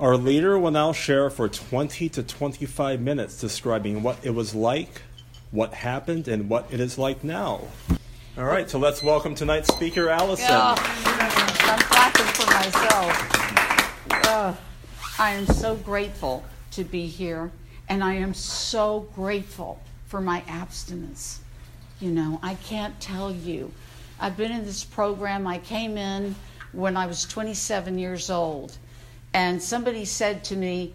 Our leader will now share for 20 to 25 minutes describing what it was like, what happened, and what it is like now. All right, so let's welcome tonight's speaker, Allison. Yeah, I'm clapping for myself. Uh, I am so grateful to be here, and I am so grateful for my abstinence. You know, I can't tell you. I've been in this program, I came in when I was 27 years old, and somebody said to me,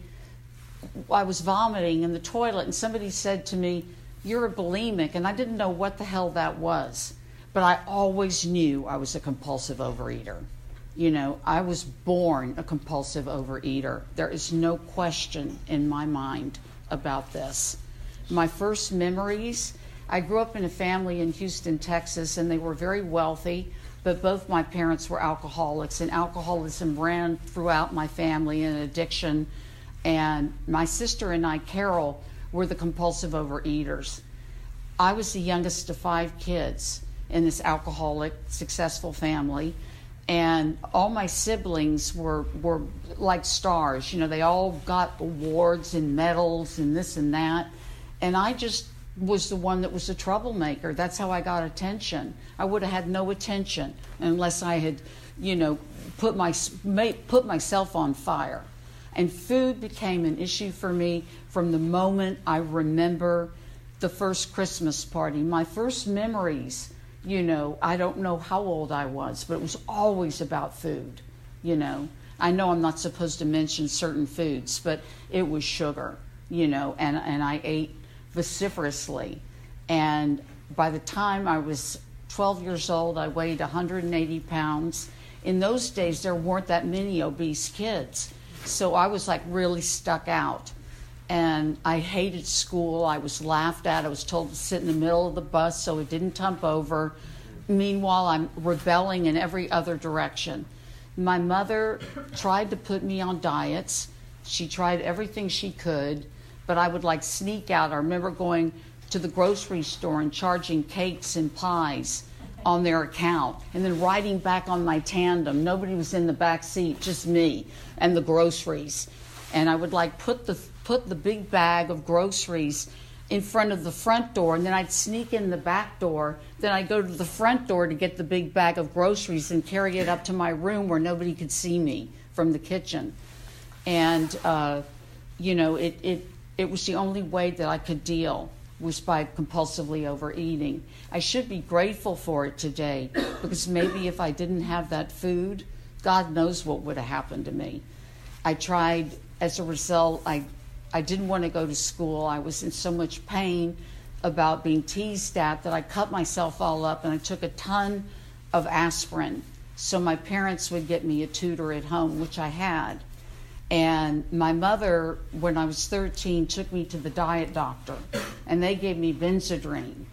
I was vomiting in the toilet, and somebody said to me, You're a bulimic, and I didn't know what the hell that was. But I always knew I was a compulsive overeater. You know, I was born a compulsive overeater. There is no question in my mind about this. My first memories I grew up in a family in Houston, Texas, and they were very wealthy, but both my parents were alcoholics, and alcoholism ran throughout my family and addiction. And my sister and I, Carol, were the compulsive overeaters. I was the youngest of five kids in this alcoholic, successful family. And all my siblings were, were like stars. You know, they all got awards and medals and this and that. And I just was the one that was a troublemaker. That's how I got attention. I would have had no attention unless I had, you know, put my put myself on fire. And food became an issue for me from the moment I remember the first Christmas party. My first memories, you know, I don't know how old I was, but it was always about food, you know. I know I'm not supposed to mention certain foods, but it was sugar, you know, and, and I ate vociferously. And by the time I was 12 years old, I weighed 180 pounds. In those days, there weren't that many obese kids. So I was like really stuck out. And I hated school. I was laughed at. I was told to sit in the middle of the bus so it didn't tump over. Meanwhile, I'm rebelling in every other direction. My mother tried to put me on diets. She tried everything she could but I would like sneak out. I remember going to the grocery store and charging cakes and pies on their account and then riding back on my tandem. Nobody was in the back seat, just me and the groceries. And I would like put the put the big bag of groceries in front of the front door and then I'd sneak in the back door. Then I'd go to the front door to get the big bag of groceries and carry it up to my room where nobody could see me from the kitchen. And uh, you know, it, it it was the only way that I could deal was by compulsively overeating. I should be grateful for it today because maybe if I didn't have that food, God knows what would have happened to me. I tried, as a result, I, I didn't want to go to school. I was in so much pain about being teased at that I cut myself all up and I took a ton of aspirin so my parents would get me a tutor at home, which I had. And my mother, when I was 13, took me to the diet doctor, and they gave me Benzedrine.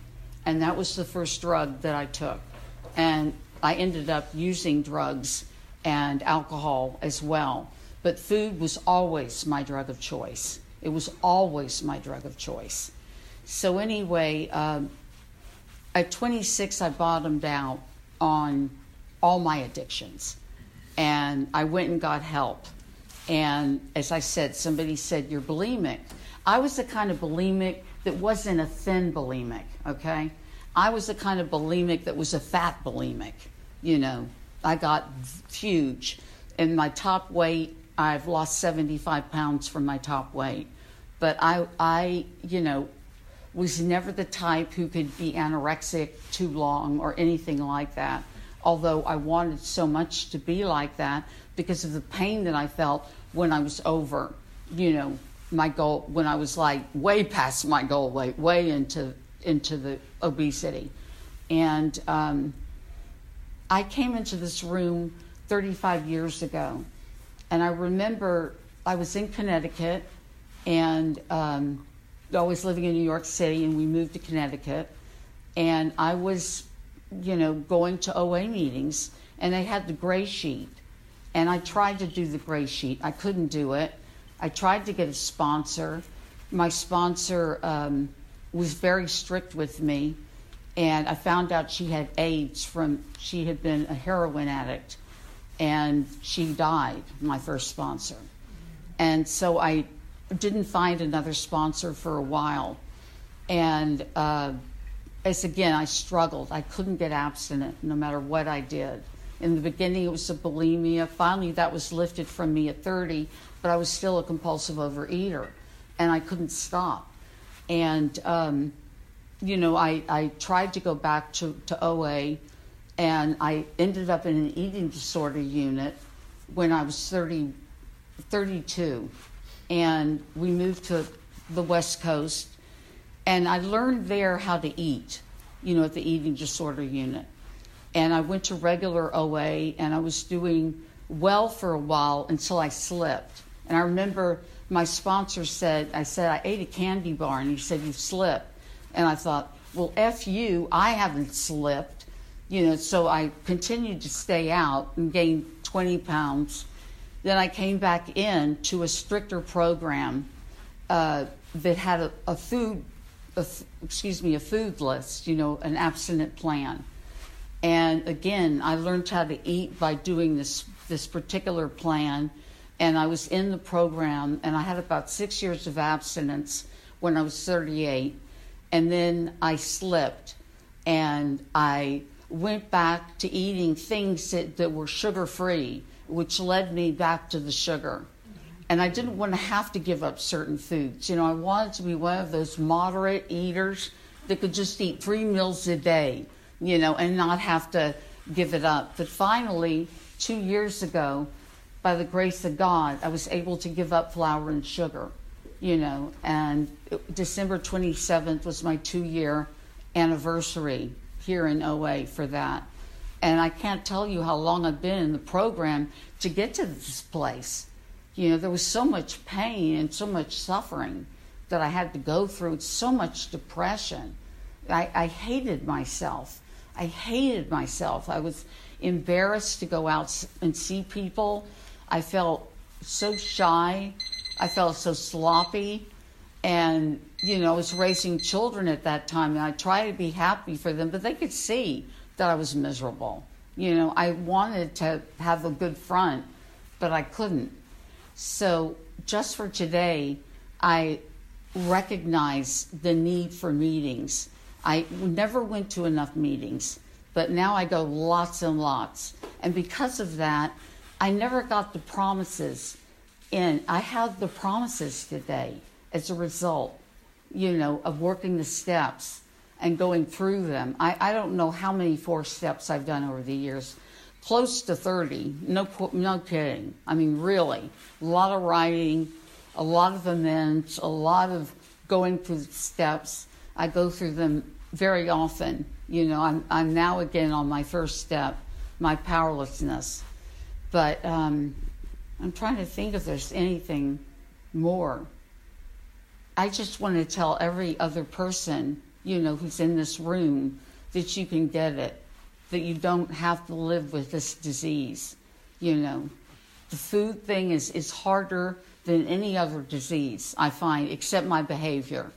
And that was the first drug that I took. And I ended up using drugs and alcohol as well. But food was always my drug of choice. It was always my drug of choice. So, anyway, um, at 26, I bottomed out on all my addictions. And I went and got help. And as I said, somebody said, You're bulimic. I was the kind of bulimic that wasn't a thin bulimic, okay? I was the kind of bulimic that was a fat bulimic. You know, I got huge. And my top weight, I've lost 75 pounds from my top weight. But I, I, you know, was never the type who could be anorexic too long or anything like that. Although I wanted so much to be like that because of the pain that I felt when I was over, you know, my goal when I was like way past my goal weight, way into into the obesity, and um, I came into this room 35 years ago, and I remember I was in Connecticut, and um, I was living in New York City, and we moved to Connecticut, and I was, you know, going to OA meetings, and they had the gray sheet and I tried to do the gray sheet. I couldn't do it. I tried to get a sponsor. My sponsor um, was very strict with me, and I found out she had AIDS from she had been a heroin addict, and she died. My first sponsor, And so I didn't find another sponsor for a while. And uh, as again, I struggled. I couldn't get abstinent no matter what I did. In the beginning, it was a bulimia. Finally, that was lifted from me at 30, but I was still a compulsive overeater, and I couldn't stop. And, um, you know, I, I tried to go back to, to OA, and I ended up in an eating disorder unit when I was 30, 32. And we moved to the West Coast, and I learned there how to eat, you know, at the eating disorder unit and I went to regular OA and I was doing well for a while until I slipped. And I remember my sponsor said, I said, I ate a candy bar, and he said, You slipped. And I thought, Well, F you, I haven't slipped. You know, so I continued to stay out and gained 20 pounds. Then I came back in to a stricter program uh, that had a, a food, a, excuse me, a food list, you know, an abstinent plan. And again, I learned how to eat by doing this this particular plan. And I was in the program, and I had about six years of abstinence when I was 38. And then I slipped, and I went back to eating things that, that were sugar free, which led me back to the sugar. And I didn't want to have to give up certain foods. You know, I wanted to be one of those moderate eaters that could just eat three meals a day you know, and not have to give it up. But finally, two years ago, by the grace of God, I was able to give up flour and sugar, you know, and December 27th was my two year anniversary here in OA for that. And I can't tell you how long I've been in the program to get to this place. You know, there was so much pain and so much suffering that I had to go through, so much depression. I, I hated myself. I hated myself. I was embarrassed to go out and see people. I felt so shy. I felt so sloppy. And, you know, I was raising children at that time, and I tried to be happy for them, but they could see that I was miserable. You know, I wanted to have a good front, but I couldn't. So, just for today, I recognize the need for meetings I never went to enough meetings, but now I go lots and lots. And because of that, I never got the promises in. I have the promises today as a result, you know, of working the steps and going through them. I, I don't know how many four steps I've done over the years. Close to 30. No, no kidding. I mean, really. A lot of writing, a lot of amends, a lot of going through steps I go through them very often. You know, I'm, I'm now again on my first step, my powerlessness. But um, I'm trying to think if there's anything more. I just want to tell every other person, you know, who's in this room that you can get it, that you don't have to live with this disease. You know, the food thing is, is harder than any other disease, I find, except my behavior.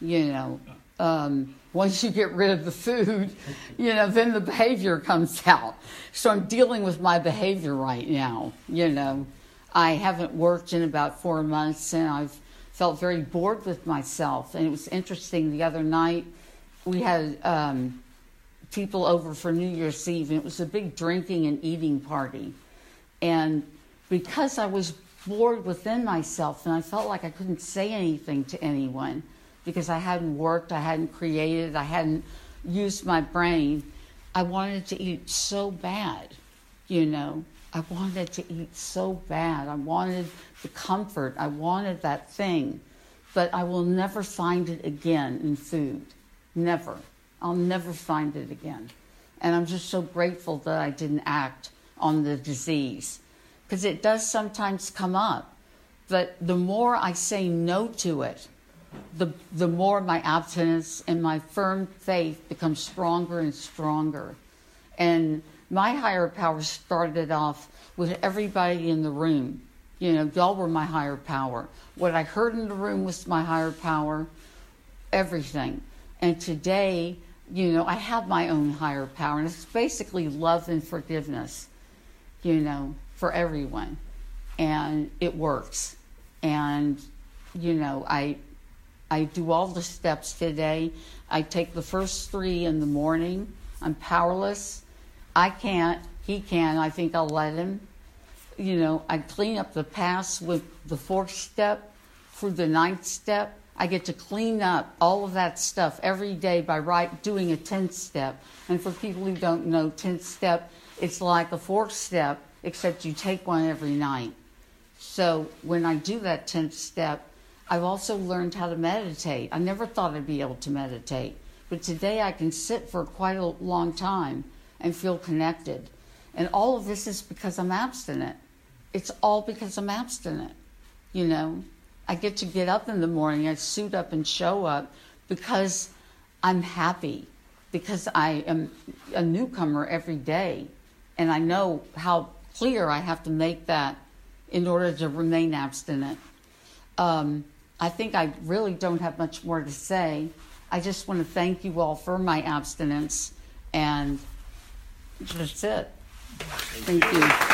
You know, um, once you get rid of the food, you know, then the behavior comes out. So I'm dealing with my behavior right now. You know, I haven't worked in about four months and I've felt very bored with myself. And it was interesting the other night, we had um, people over for New Year's Eve and it was a big drinking and eating party. And because I was bored within myself and I felt like I couldn't say anything to anyone, because I hadn't worked, I hadn't created, I hadn't used my brain. I wanted to eat so bad, you know. I wanted to eat so bad. I wanted the comfort. I wanted that thing. But I will never find it again in food. Never. I'll never find it again. And I'm just so grateful that I didn't act on the disease. Because it does sometimes come up. But the more I say no to it, the, the more my abstinence and my firm faith becomes stronger and stronger. And my higher power started off with everybody in the room. You know, y'all were my higher power. What I heard in the room was my higher power, everything. And today, you know, I have my own higher power, and it's basically love and forgiveness, you know, for everyone. And it works and you know, I I do all the steps today. I take the first three in the morning. I'm powerless. I can't. He can. I think I'll let him. You know, I clean up the past with the fourth step through the ninth step. I get to clean up all of that stuff every day by right doing a tenth step. And for people who don't know, tenth step, it's like a fourth step, except you take one every night. So when I do that tenth step, I've also learned how to meditate. I never thought I'd be able to meditate, but today I can sit for quite a long time and feel connected. And all of this is because I'm abstinent. It's all because I'm abstinent. You know, I get to get up in the morning, I suit up and show up because I'm happy, because I am a newcomer every day. And I know how clear I have to make that in order to remain abstinent. Um, I think I really don't have much more to say. I just want to thank you all for my abstinence, and that's it. Thank you.